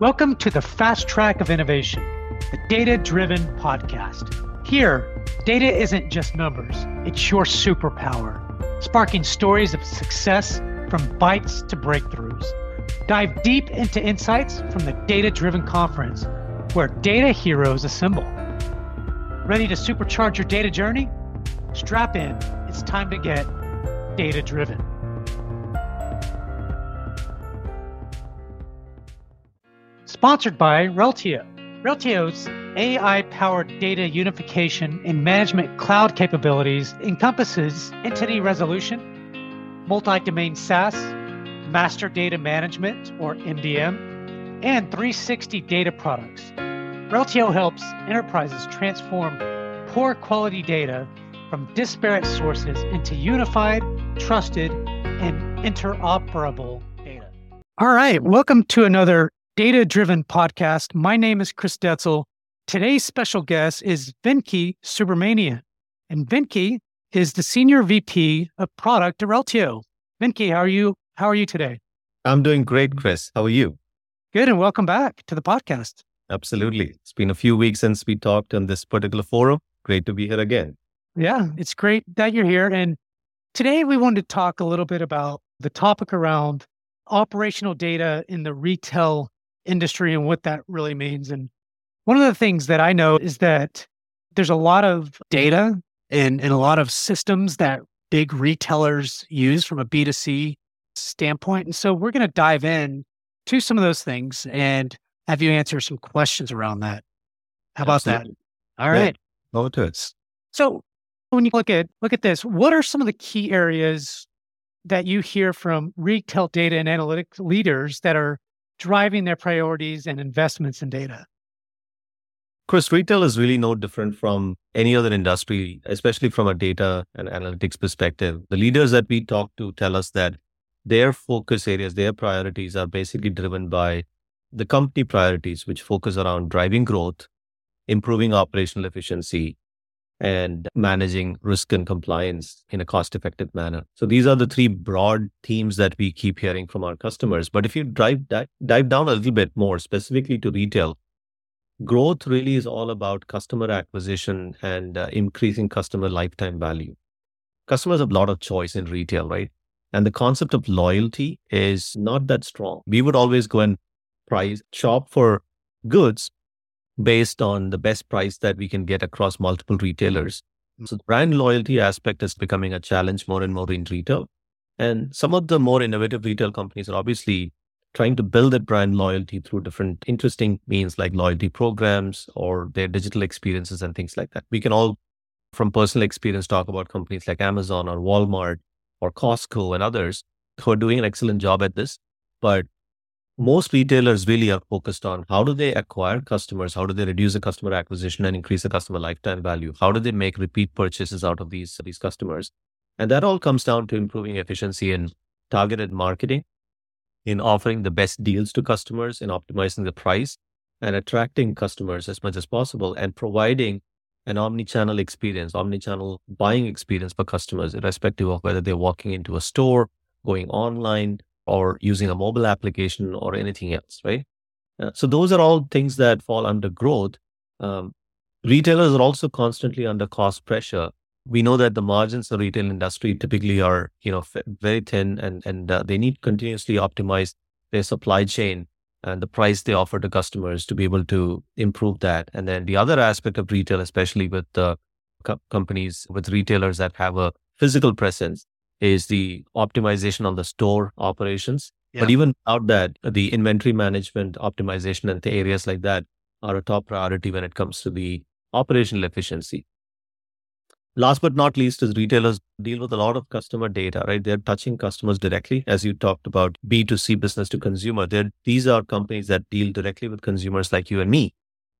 Welcome to the Fast Track of Innovation, the data driven podcast. Here, data isn't just numbers, it's your superpower, sparking stories of success from bites to breakthroughs. Dive deep into insights from the Data Driven Conference, where data heroes assemble. Ready to supercharge your data journey? Strap in, it's time to get data driven. Sponsored by Reltio. Reltio's AI powered data unification and management cloud capabilities encompasses entity resolution, multi domain SaaS, master data management or MDM, and 360 data products. Reltio helps enterprises transform poor quality data from disparate sources into unified, trusted, and interoperable data. All right, welcome to another data driven podcast. My name is Chris Detzel. Today's special guest is Venki Subramanian. And Venki is the Senior VP of Product at Reltio. Venki, how are you? How are you today? I'm doing great, Chris. How are you? Good, and welcome back to the podcast. Absolutely. It's been a few weeks since we talked on this particular forum. Great to be here again. Yeah, it's great that you're here. And today we wanted to talk a little bit about the topic around operational data in the retail industry and what that really means. And one of the things that I know is that there's a lot of data and, and a lot of systems that big retailers use from a B2C standpoint. And so we're going to dive in to some of those things and have you answer some questions around that. How about Absolutely. that? All right. Yeah. To it. So when you look at look at this, what are some of the key areas that you hear from retail data and analytics leaders that are driving their priorities and investments in data? Chris, retail is really no different from any other industry, especially from a data and analytics perspective. The leaders that we talk to tell us that their focus areas, their priorities are basically driven by the company priorities, which focus around driving growth, improving operational efficiency, and managing risk and compliance in a cost effective manner. So these are the three broad themes that we keep hearing from our customers. But if you dive, dive, dive down a little bit more specifically to retail, growth really is all about customer acquisition and uh, increasing customer lifetime value. Customers have a lot of choice in retail, right? And the concept of loyalty is not that strong. We would always go and price shop for goods based on the best price that we can get across multiple retailers. Mm. So the brand loyalty aspect is becoming a challenge more and more in retail. And some of the more innovative retail companies are obviously trying to build that brand loyalty through different interesting means like loyalty programs or their digital experiences and things like that. We can all, from personal experience, talk about companies like Amazon or Walmart or Costco and others who are doing an excellent job at this. But most retailers really are focused on how do they acquire customers how do they reduce the customer acquisition and increase the customer lifetime value how do they make repeat purchases out of these these customers. And that all comes down to improving efficiency in targeted marketing in offering the best deals to customers in optimizing the price and attracting customers as much as possible and providing an omni-channel experience omni-channel buying experience for customers irrespective of whether they're walking into a store going online or using a mobile application or anything else, right? Uh, so those are all things that fall under growth. Um, retailers are also constantly under cost pressure. We know that the margins of retail industry typically are, you know, very thin, and and uh, they need continuously optimize their supply chain and the price they offer to customers to be able to improve that. And then the other aspect of retail, especially with the co- companies with retailers that have a physical presence, is the optimization on the store operations. Yeah. But even without that, the inventory management optimization and the areas like that are a top priority when it comes to the operational efficiency. Last but not least is retailers deal with a lot of customer data, right? They're touching customers directly. As you talked about B2C business to consumer, They're, these are companies that deal directly with consumers like you and me.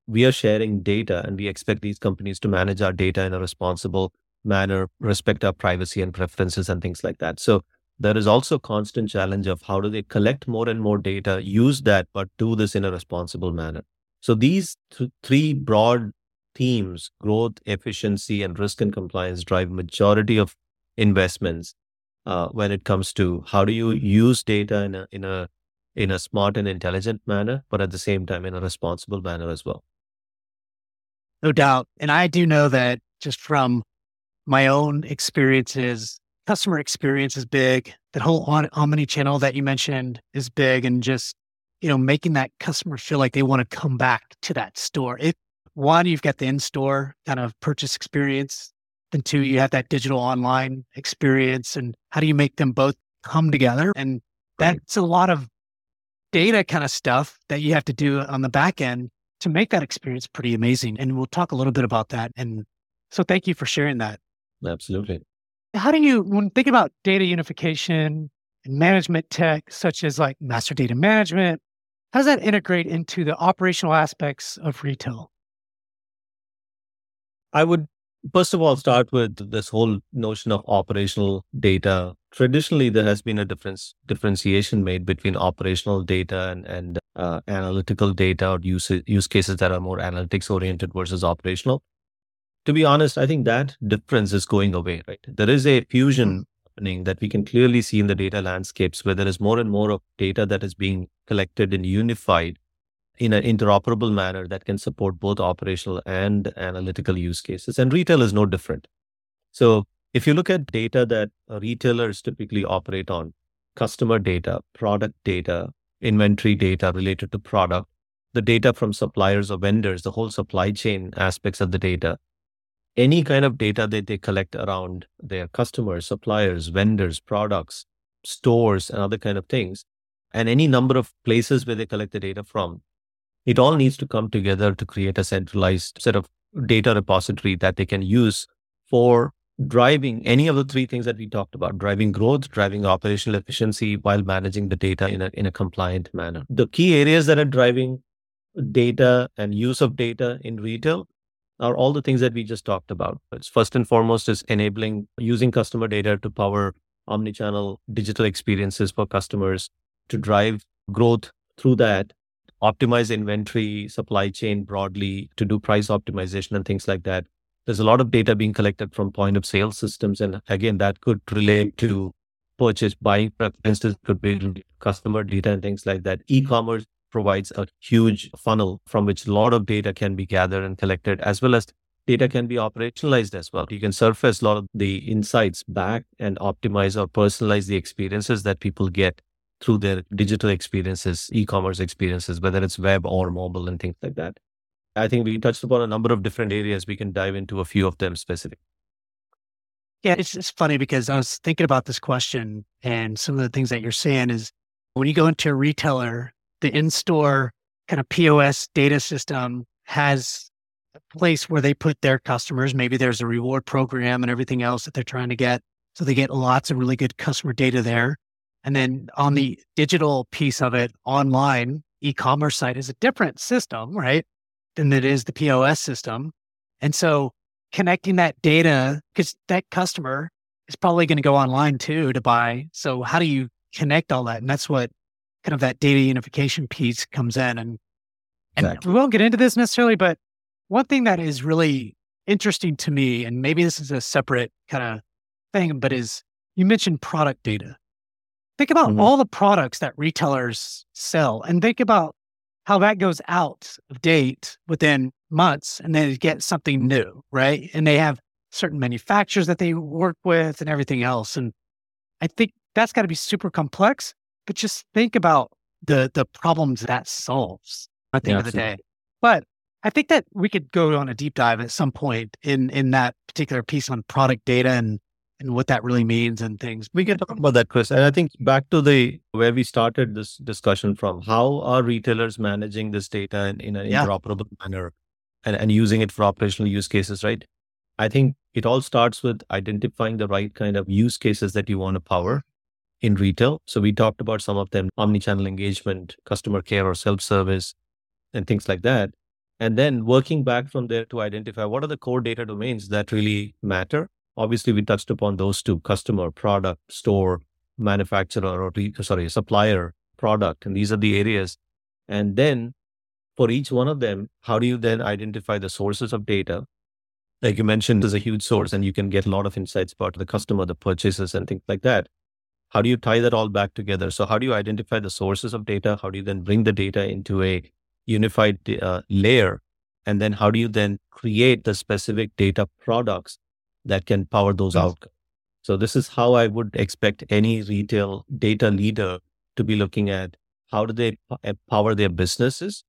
We are sharing data and we expect these companies to manage our data in a responsible manner, respect our privacy and preferences and things like that. So there is also constant challenge of how do they collect more and more data, use that, but do this in a responsible manner. So these th- three broad themes, growth, efficiency, and risk and compliance drive majority of investments uh, when it comes to how do you use data in a, in a in a smart and intelligent manner, but at the same time in a responsible manner as well. No doubt. And I do know that just from my own experiences, customer experience is big. That whole omni channel that you mentioned is big and just, you know, making that customer feel like they want to come back to that store. If one, you've got the in-store kind of purchase experience. And two, you have that digital online experience. And how do you make them both come together? And that's a lot of data kind of stuff that you have to do on the back end to make that experience pretty amazing. And we'll talk a little bit about that. And so thank you for sharing that. Absolutely. How do you, when think about data unification and management tech, such as like master data management, how does that integrate into the operational aspects of retail? I would first of all start with this whole notion of operational data traditionally there has been a difference differentiation made between operational data and, and uh, analytical data or use, use cases that are more analytics oriented versus operational to be honest i think that difference is going away right there is a fusion mm-hmm. happening that we can clearly see in the data landscapes where there is more and more of data that is being collected and unified in an interoperable manner that can support both operational and analytical use cases. And retail is no different. So if you look at data that retailers typically operate on, customer data, product data, inventory data related to product, the data from suppliers or vendors, the whole supply chain aspects of the data, any kind of data that they collect around their customers, suppliers, vendors, products, stores, and other kind of things, and any number of places where they collect the data from, it all needs to come together to create a centralized set of data repository that they can use for driving any of the three things that we talked about driving growth driving operational efficiency while managing the data in a, in a compliant manner. The key areas that are driving data and use of data in retail are all the things that we just talked about it's first and foremost is enabling using customer data to power omnichannel digital experiences for customers to drive growth through that optimize inventory, supply chain broadly to do price optimization and things like that. There's a lot of data being collected from point of sale systems. And again, that could relate to purchase buying preferences, could be customer data and things like that. E-commerce provides a huge funnel from which a lot of data can be gathered and collected, as well as data can be operationalized as well. You can surface a lot of the insights back and optimize or personalize the experiences that people get through their digital experiences, e-commerce experiences, whether it's web or mobile and things like that. I think we touched upon a number of different areas. We can dive into a few of them specific. Yeah, it's just funny because I was thinking about this question and some of the things that you're saying is when you go into a retailer, the in-store kind of POS data system has a place where they put their customers. Maybe there's a reward program and everything else that they're trying to get. So they get lots of really good customer data there. And then on the digital piece of it, online e-commerce site is a different system, right? Than it is the POS system. And so connecting that data, because that customer is probably going to go online too to buy. So how do you connect all that? And that's what kind of that data unification piece comes in. And and exactly. we won't get into this necessarily, but one thing that is really interesting to me, and maybe this is a separate kind of thing, but is you mentioned product data. Think about mm-hmm. all the products that retailers sell and think about how that goes out of date within months and then get something new, right? And they have certain manufacturers that they work with and everything else. And I think that's got to be super complex, but just think about the the problems that solves at the yeah, end of the absolutely. day. But I think that we could go on a deep dive at some point in in that particular piece on product data and and what that really means and things. We can talk about that, Chris. And I think back to the where we started this discussion from, how are retailers managing this data in, in an yeah. interoperable manner and, and using it for operational use cases, right? I think it all starts with identifying the right kind of use cases that you want to power in retail. So we talked about some of them, omni-channel engagement, customer care or self-service, and things like that. And then working back from there to identify what are the core data domains that really matter Obviously, we touched upon those two customer, product, store, manufacturer, or sorry, supplier, product. And these are the areas. And then for each one of them, how do you then identify the sources of data? Like you mentioned, there's a huge source and you can get a lot of insights about the customer, the purchases, and things like that. How do you tie that all back together? So, how do you identify the sources of data? How do you then bring the data into a unified uh, layer? And then, how do you then create the specific data products that can power those yes. outcomes? So, this is how I would expect any retail data leader to be looking at how do they power their businesses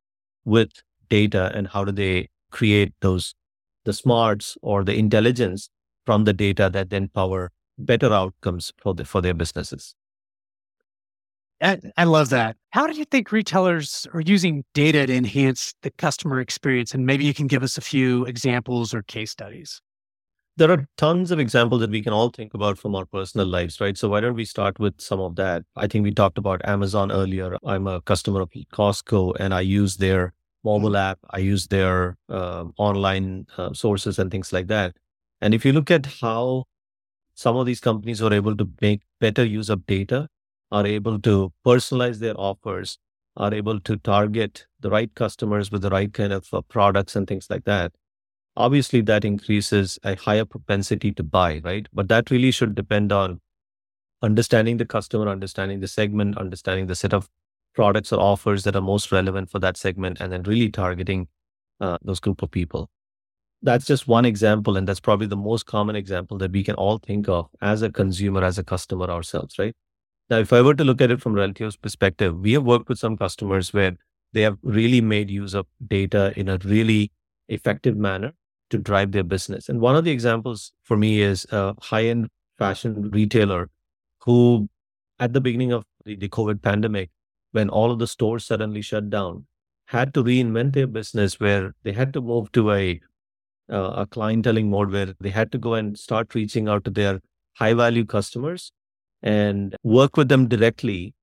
with data and how do they create those the smarts or the intelligence from the data that then power better outcomes for, the, for their businesses. I, I love that. How do you think retailers are using data to enhance the customer experience? And maybe you can give us a few examples or case studies. There are tons of examples that we can all think about from our personal lives, right? So why don't we start with some of that? I think we talked about Amazon earlier. I'm a customer of Costco and I use their mobile mm-hmm. app. I use their uh, online uh, sources and things like that. And if you look at how some of these companies are able to make better use of data, are able to personalize their offers, are able to target the right customers with the right kind of uh, products and things like that. Obviously, that increases a higher propensity to buy, right? But that really should depend on understanding the customer, understanding the segment, understanding the set of products or offers that are most relevant for that segment, and then really targeting uh, those group of people that's just one example. And that's probably the most common example that we can all think of as a consumer, as a customer ourselves, right? Now, if I were to look at it from Reltio's perspective, we have worked with some customers where they have really made use of data in a really effective manner to drive their business. And one of the examples for me is a high end fashion retailer who, at the beginning of the, the COVID pandemic, when all of the stores suddenly shut down, had to reinvent their business where they had to move to a uh, a clienteling mode where they had to go and start reaching out to their high value customers and work with them directly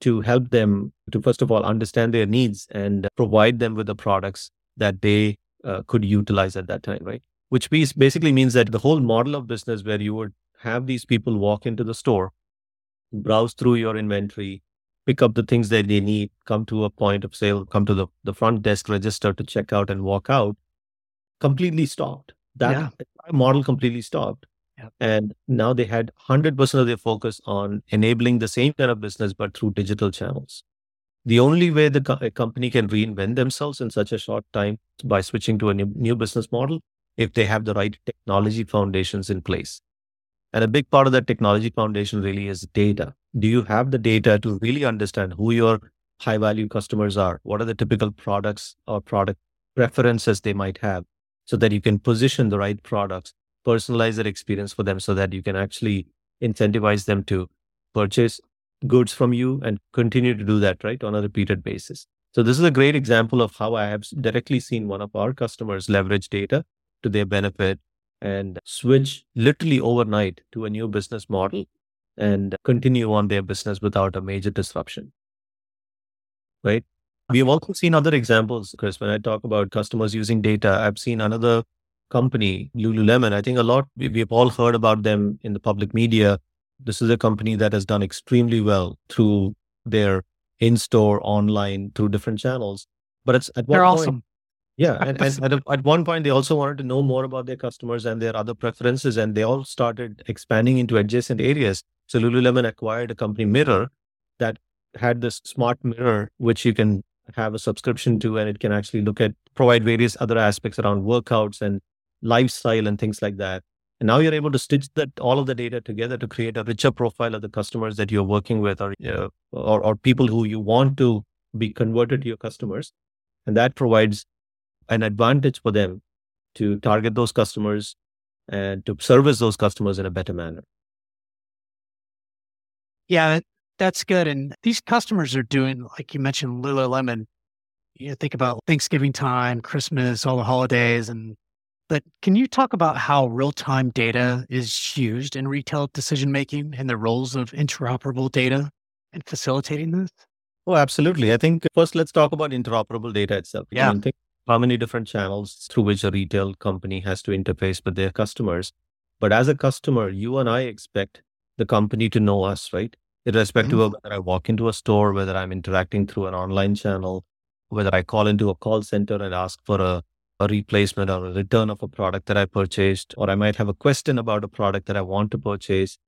to help them to first of all understand their needs and provide them with the products that they uh, could utilize at that time right? Which basically means that the whole model of business where you would have these people walk into the store browse through your inventory pick up the things that they need come to a point of sale come to the, the front desk register to check out and walk out completely stopped. That yeah. model completely stopped. Yep. And now they had 100% of their focus on enabling the same kind of business, but through digital channels. The only way the co- company can reinvent themselves in such a short time by switching to a new, new business model if they have the right technology foundations in place. And a big part of that technology foundation really is data. Do you have the data to really understand who your high value customers are? What are the typical products or product preferences they might have? So that you can position the right products, personalize that experience for them so that you can actually incentivize them to purchase goods from you and continue to do that, right, on a repeated basis. So, this is a great example of how I have directly seen one of our customers leverage data to their benefit and switch literally overnight to a new business model and continue on their business without a major disruption. Right. We have also seen other examples, Chris. When I talk about customers using data, I've seen another company, Lululemon. I think a lot, we've all heard about them in the public media. This is a company that has done extremely well through their in store, online, through different channels. But it's at They're point, awesome. Yeah. And, and at, at one point, they also wanted to know more about their customers and their other preferences. And they all started expanding into adjacent areas. So Lululemon acquired a company, Mirror, that had this smart mirror, which you can have a subscription to, and it can actually look at provide various other aspects around workouts and lifestyle and things like that. And now you're able to stitch that all of the data together to create a richer profile of the customers that you're working with, or uh, or, or people who you want to be converted to your customers, and that provides an advantage for them to target those customers and to service those customers in a better manner. Yeah, that's good. And these customers are doing, like you mentioned, Lululemon. You know, think about Thanksgiving time, Christmas, all the holidays, and but can you talk about how real time data is used in retail decision making and the roles of interoperable data and facilitating this? Oh, absolutely. I think first let's talk about interoperable data itself. Yeah. I mean, think how many different channels through which a retail company has to interface with their customers. But as a customer, you and I expect the company to know us, right? Irrespective mm-hmm. of whether I walk into a store, whether I'm interacting through an online channel, whether I call into a call center and ask for a, a replacement or a return of a product that I purchased, or I might have a question about a product that I want to purchase.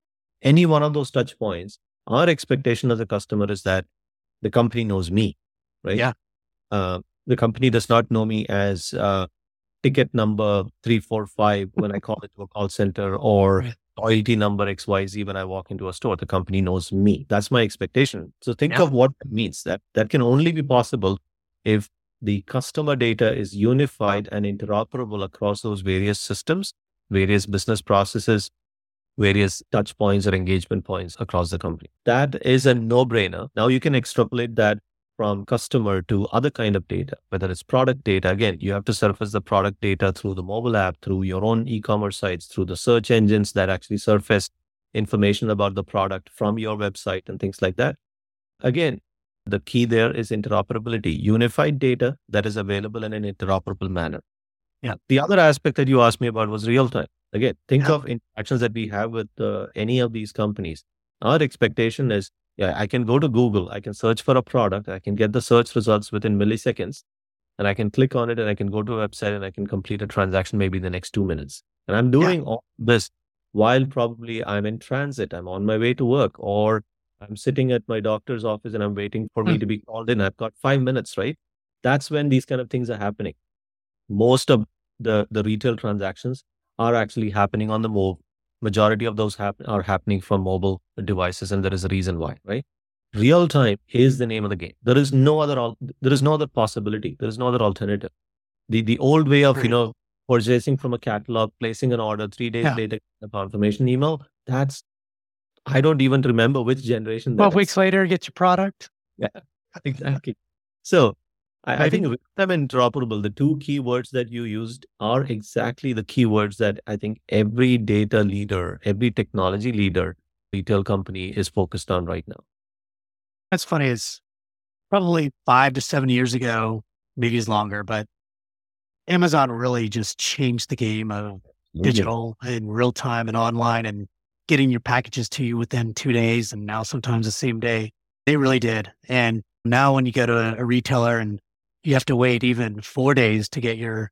Any one of those touch points, Our expectation as a customer is that the company knows me, right? Yeah. Uh, the company does not know me as uh, ticket number 345 when I call it to a call center or. Loyalty number XYZ when I walk into a store. The company knows me. That's my expectation. So think Yeah. of what that means. That that can only be possible if the customer data is unified and interoperable across those various systems, various business processes, various touch points or engagement points across the company. That is a no-brainer. Now you can extrapolate that from customer to other kind of data, whether it's product data. Again, you have to surface the product data through the mobile app, through your own e-commerce sites, through the search engines that actually surface information about the product from your website and things like that. Again, the key there is interoperability, unified data that is available in an interoperable manner. Yeah. The other aspect that you asked me about was real time. Again, think Yeah. of interactions that we have with uh, any of these companies. Our expectation is, yeah, I can go to Google, I can search for a product, I can get the search results within milliseconds, and I can click on it and I can go to a website and I can complete a transaction maybe in the next two minutes. And I'm doing all this while probably I'm in transit, I'm on my way to work, or I'm sitting at my doctor's office and I'm waiting for me Hmm. to be called in. I've got five minutes, right? That's when these kind of things are happening. Most of the, the retail transactions are actually happening on the move. Majority of those hap- are happening from mobile devices, and there is a reason why, right? Real time is the name of the game. There is no other al- there is no other possibility. There is no other alternative. The the old way of you know purchasing from a catalog, placing an order, three days Yeah. later, a confirmation email. That's I don't even remember which generation. that 12 is. weeks later, get your product. Yeah. Exactly. So I, I think real-time interoperable, the two keywords that you used are exactly the keywords that I think every data leader, every technology leader, retail company is focused on right now. That's funny. Is probably five to seven years ago, maybe it's longer, but Amazon really just changed the game of digital and real time and online and getting your packages to you within two days and now sometimes the same day. They really did. And now when you go to a, a retailer and you have to wait even four days to get your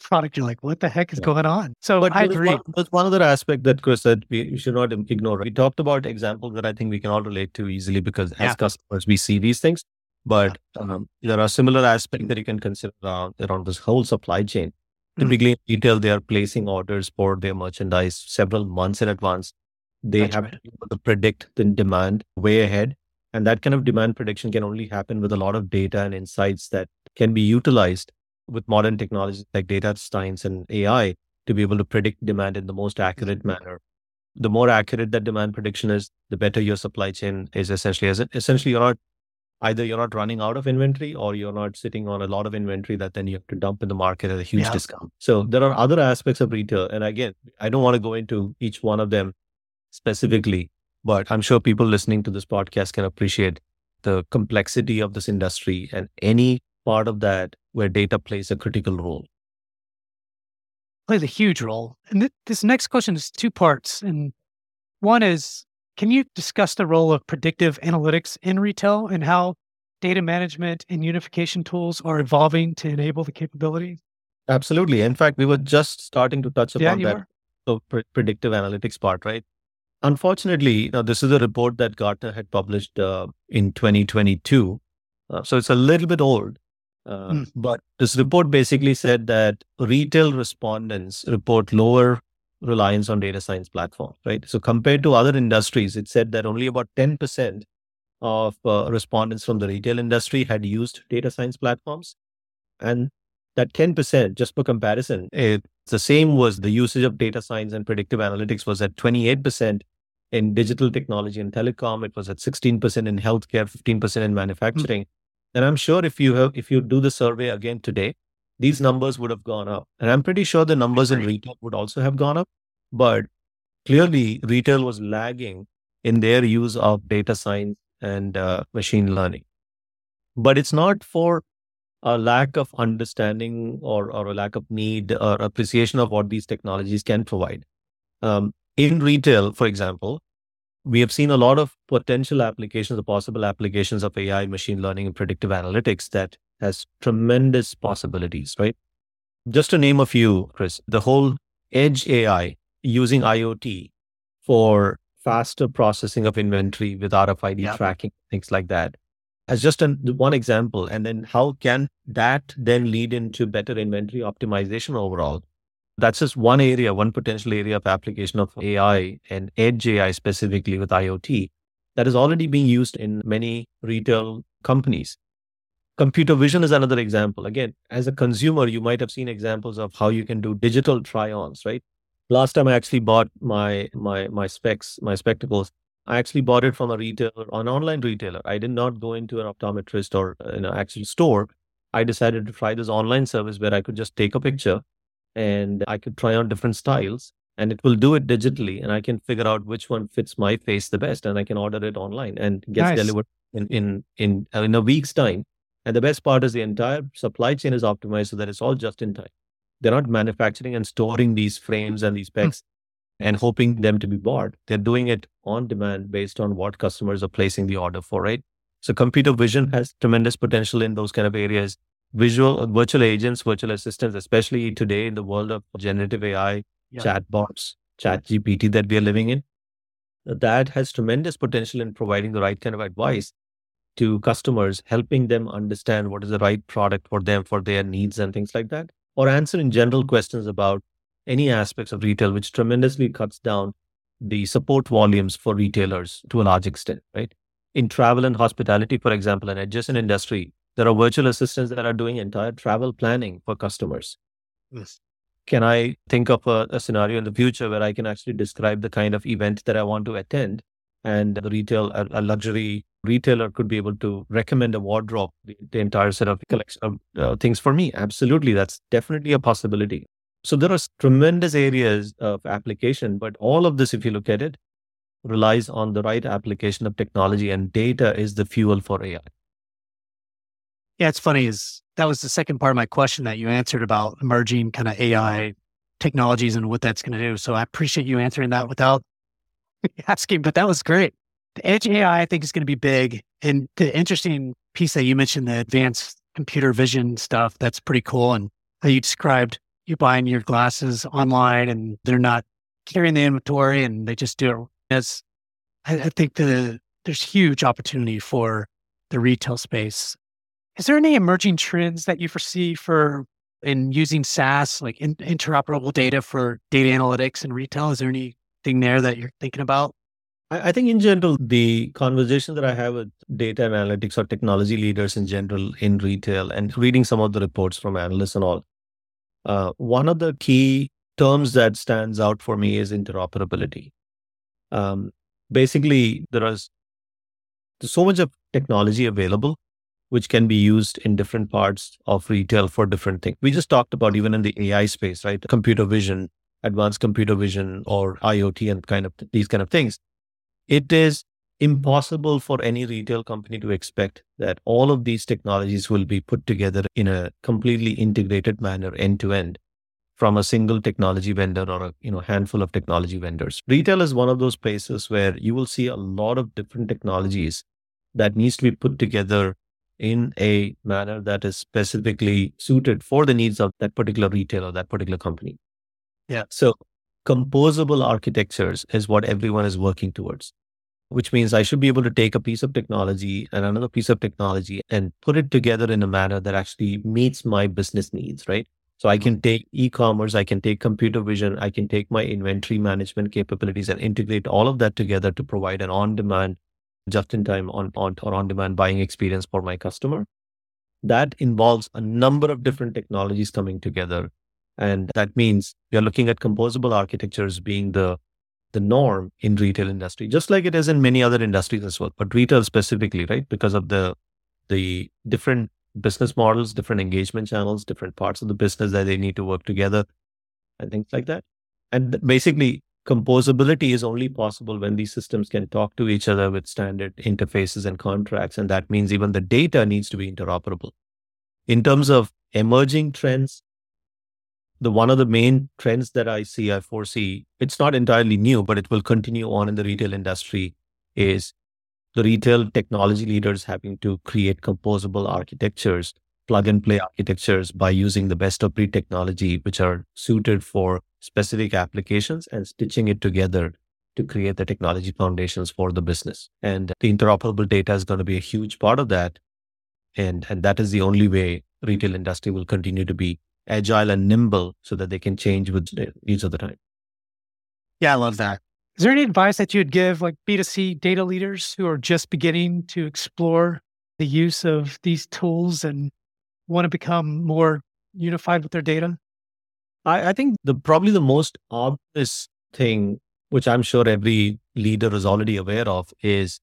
product, you're like, what the heck is Yeah. going on? So But I agree. One, there's one other aspect that Chris said we should not ignore. We talked about examples that I think we can all relate to easily because Yeah. as customers we see these things. But um, there are similar aspects that you can consider around, around this whole supply chain. Mm. Typically, in retail, they are placing orders for their merchandise several months in advance. They That's have right. to be able to predict the demand way ahead. And that kind of demand prediction can only happen with a lot of data and insights that can be utilized with modern technologies like data science and AI to be able to predict demand in the most accurate mm-hmm. manner. The more accurate that demand prediction is, the better your supply chain is essentially. As it, essentially, you're not either you're not running out of inventory or you're not sitting on a lot of inventory that then you have to dump in the market at a huge Yeah. discount. So there are other aspects of retail. And again, I don't want to go into each one of them specifically, but I'm sure people listening to this podcast can appreciate the complexity of this industry and any part of that where data plays a critical role. plays a huge role. And th- this next question is two parts. And one is can you discuss the role of predictive analytics in retail and how data management and unification tools are evolving to enable the capabilities? Absolutely. In fact, we were just starting to touch upon you that were. so pre- predictive analytics part, right? Unfortunately, know, this is a report that Gartner had published uh, in 2022. Uh, so it's a little bit old. Uh, Mm. But this report basically said that retail respondents report lower reliance on data science platforms, right? So compared to other industries, it said that only about 10% of uh, respondents from the retail industry had used data science platforms. And that 10%, just for comparison, it's the same was the usage of data science and predictive analytics was at 28% in digital technology and telecom. It was at 16% in healthcare, 15% in manufacturing. And I'm sure if you have, if you do the survey again today, these numbers would have gone up. And I'm pretty sure the numbers in retail would also have gone up. But clearly, retail was lagging in their use of data science and uh, machine learning. But it's not for a lack of understanding or, or a lack of need or appreciation of what these technologies can provide. Um, in retail, for example, we have seen a lot of potential applications, the possible applications of AI, machine learning, and predictive analytics that has tremendous possibilities, right? Just to name a few, Chris, the whole edge AI using IoT for faster processing of inventory with RFID Yep. tracking, things like that. As just an, one example. And then how can that then lead into better inventory optimization overall? That's just one area, one potential area of application of AI and edge AI specifically with IoT that is already being used in many retail companies. Computer vision is another example. Again, as a consumer, you might have seen examples of how you can do digital try-ons, right? Last time I actually bought my my my specs, my spectacles, I actually bought it from a retailer, an online retailer. I did not go into an optometrist or an actual store. I decided to try this online service where I could just take a picture and I could try on different styles and it will do it digitally and I can figure out which one fits my face the best and I can order it online and gets Nice. delivered in in in, uh, in a week's time. And the best part is the entire supply chain is optimized so that it's all just in time. They're not manufacturing and storing these frames and these specs and hoping them to be bought. They're doing it on demand based on what customers are placing the order for, right? So computer vision has tremendous potential in those kind of areas. Visual uh, virtual agents, virtual assistants, especially today in the world of generative AI, Yeah. chatbots, ChatGPT that we are living in, that has tremendous potential in providing the right kind of advice to customers, helping them understand what is the right product for them, for their needs and things like that, or answering general questions about any aspects of retail, which tremendously cuts down the support volumes for retailers to a large extent, right? In travel and hospitality, for example, an adjacent industry, there are virtual assistants that are doing entire travel planning for customers. Yes. Can I think of a, a scenario in the future where I can actually describe the kind of event that I want to attend? And the retail, a, a luxury retailer could be able to recommend a wardrobe, the, the entire set of collection of uh, things for me. Absolutely. That's definitely a possibility. So there are tremendous areas of application, but all of this, if you look at it, relies on the right application of technology and data is the fuel for AI. Yeah, it's funny is that was the second part of my question that you answered about emerging kind of AI technologies and what that's going to do. So I appreciate you answering that without asking, but that was great. The edge AI, I think, is going to be big. And the interesting piece that you mentioned, the advanced computer vision stuff, that's pretty cool. And how you described you buying your glasses online and they're not carrying the inventory and they just do it. As I, I think the there's huge opportunity for the retail space is there any emerging trends that you foresee for in using SaaS, like in, interoperable data for data analytics and retail? Is there anything there that you're thinking about? I I think in general, the conversation that I have with data analytics or technology leaders in general in retail and reading some of the reports from analysts and all, uh, one of the key terms that stands out for me is interoperability. Um, basically, there is so much of technology available which can be used in different parts of retail for different things. We just talked about even in the AI space, right? Computer vision, advanced computer vision, or IoT, and kind of these kind of things. It is impossible for any retail company to expect that all of these technologies will be put together in a completely integrated manner end to end from a single technology vendor or a you know handful of technology vendors. Retail is one of those places where you will see a lot of different technologies that needs to be put together in a manner that is specifically suited for the needs of that particular retailer that particular company. Yeah. so composable architectures is what everyone is working towards which means I should be able to take a piece of technology and another piece of technology and put it together in a manner that actually meets my business needs, right? So I mm-hmm. can take e-commerce, I can take computer vision, I can take my inventory management capabilities and integrate all of that together to provide an on-demand, just-in-time on, on or on-demand buying experience for my customer. That involves a number of different technologies coming together. And that means we are looking at composable architectures being the the norm in retail industry, just like it is in many other industries as well, but retail specifically, right? Because of the the different business models, different engagement channels, different parts of the business that they need to work together, and things like that. And basically, composability is only possible when these systems can talk to each other with standard interfaces and contracts, and that means even the data needs to be interoperable. In terms of emerging trends, the one of the main trends that I see, I foresee, it's not entirely new, but it will continue on in the retail industry is the retail technology leaders having to create composable architectures, plug and play architectures by using the best of breed technology, which are suited for specific applications and stitching it together to create the technology foundations for the business. And the interoperable data is going to be a huge part of that. And, and that is the only way retail industry will continue to be agile and nimble so that they can change with the needs of the time. Yeah, I love that. Is there any advice that you would give like B2C data leaders who are just beginning to explore the use of these tools and want to become more unified with their data? I, I think the probably the most obvious thing, which I'm sure every leader is already aware of, is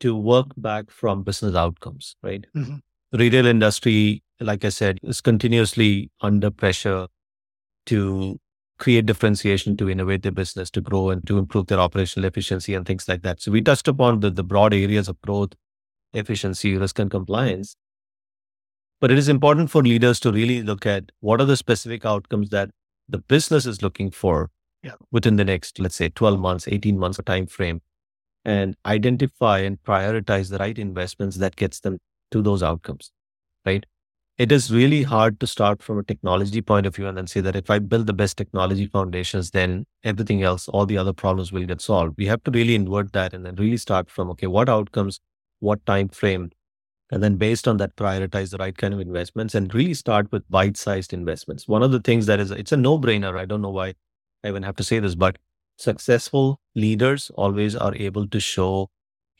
to work back from business outcomes, right? Mm-hmm. The retail industry, like I said, is continuously under pressure to create differentiation, to innovate their business, to grow and to improve their operational efficiency and things like that. So we touched upon the, the broad areas of growth, efficiency, risk and compliance. But it is important for leaders to really look at what are the specific outcomes that the business is looking for yeah. within the next, let's say, 12 months, 18 months of time frame, and identify and prioritize the right investments that gets them to those outcomes. Right. It is really hard to start from a technology point of view and then say that if I build the best technology foundations, then everything else, all the other problems will get solved. We have to really invert that and then really start from okay, what outcomes, what time frame, and then based on that prioritize the right kind of investments and really start with bite-sized investments. One of the things that is it's a no-brainer. I don't know why i even have to say this but successful leaders always are able to show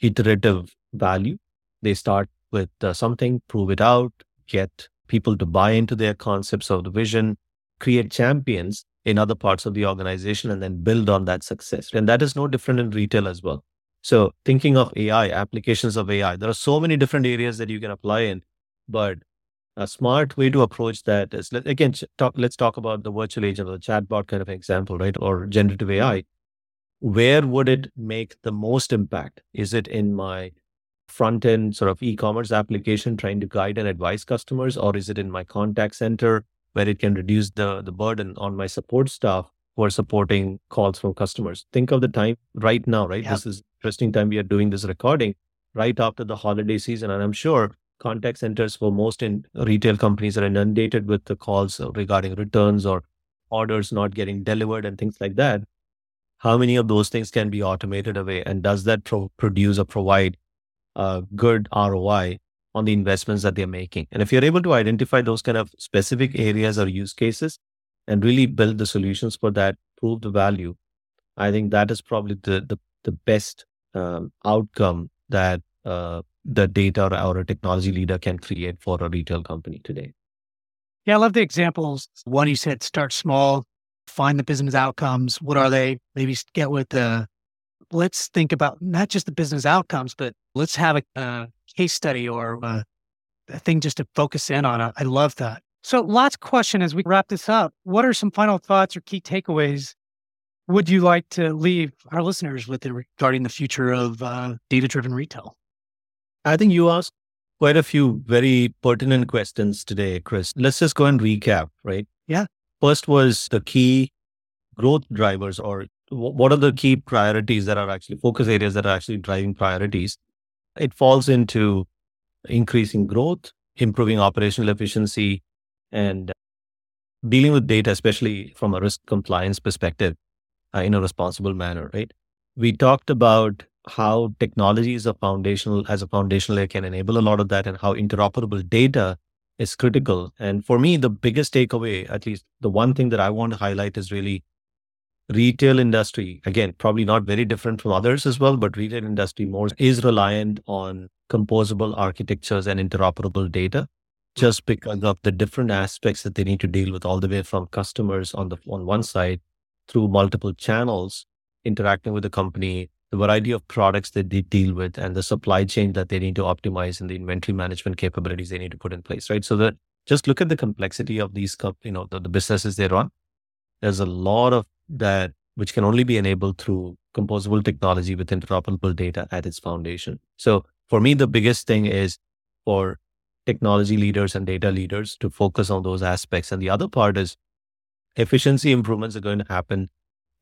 iterative value. They start with uh, something prove it out get people to buy into their concepts of the vision create champions in other parts of the organization and then build on that success and that is no different in retail as well so thinking of AI, applications of AI, there are so many different areas that you can apply in, but a smart way to approach that is again talk, let's talk about the virtual agent or the chatbot kind of example, right? Or generative AI. Where would it make the most impact? Is it in my front end sort of e-commerce application trying to guide and advise customers, or is it in my contact center where it can reduce the the burden on my support staff who are supporting calls from customers? Think of the time right now, right? This is interesting time we are doing this recording right after the holiday season. And I'm sure contact centers for most in retail companies are inundated with the calls regarding returns or orders not getting delivered and things like that. How many of those things can be automated away? And does that pro- produce or provide a good ROI on the investments that they're making? And if you're able to identify those kind of specific areas or use cases and really build the solutions for that, prove the value, I think that is probably the, the, the best um, outcome that uh, the data or a technology leader can create for a retail company today. Yeah, I love the examples. One, you said start small, find the business outcomes. What are they? Maybe get with the, let's think about not just the business outcomes, but let's have a, a case study or a, a, thing just to focus in on. I love that. So, last question as we wrap this up. What are some final thoughts or key takeaways would you like to leave our listeners with regarding the future of uh, data driven retail? I think you asked quite a few very pertinent questions today, Chris. Let's just go and recap, right? Yeah. First was the key growth drivers, or what are the key priorities that are actually focus areas that are actually driving priorities? It falls into increasing growth, improving operational efficiency, and dealing with data, especially from a risk compliance perspective uh, in a responsible manner, right? We talked about how technology is a foundational as a foundational layer can enable a lot of that and how interoperable data is critical. And for me, the biggest takeaway, at least the one thing that I want to highlight is really retail industry. Again, probably not very different from others as well, but retail industry more is reliant on composable architectures and interoperable data just because of the different aspects that they need to deal with all the way from customers on the on one side through multiple channels interacting with the company, the variety of products that they deal with, and the supply chain that they need to optimize and the inventory management capabilities they need to put in place, right? So that just look at the complexity of these, you know, the, the businesses they run. There's a lot of that which can only be enabled through composable technology with interoperable data at its foundation. So for me, the biggest thing is for technology leaders and data leaders to focus on those aspects. And the other part is efficiency improvements are going to happen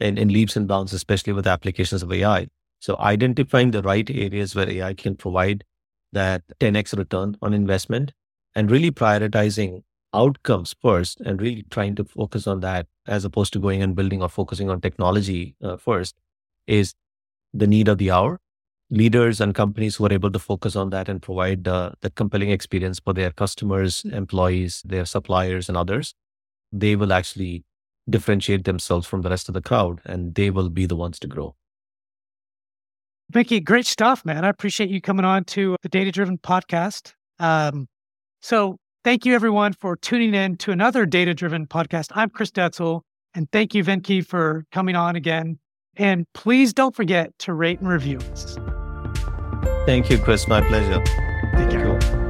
in, in leaps and bounds, especially with applications of AI. So identifying the right areas where AI can provide that 10x return on investment and really prioritizing outcomes first and really trying to focus on that as opposed to going and building or focusing on technology uh, first is the need of the hour. Leaders and companies who are able to focus on that and provide uh, the compelling experience for their customers, employees, their suppliers, and others, they will actually differentiate themselves from the rest of the crowd and they will be the ones to grow. Venki, great stuff, man. I appreciate you coming on to the Data Driven podcast. Um, so, thank you everyone for tuning in to another Data Driven podcast. I'm Chris Detzel, and thank you, Venki, for coming on again. And please don't forget to rate and review us. Thank you, Chris. My pleasure. Take care.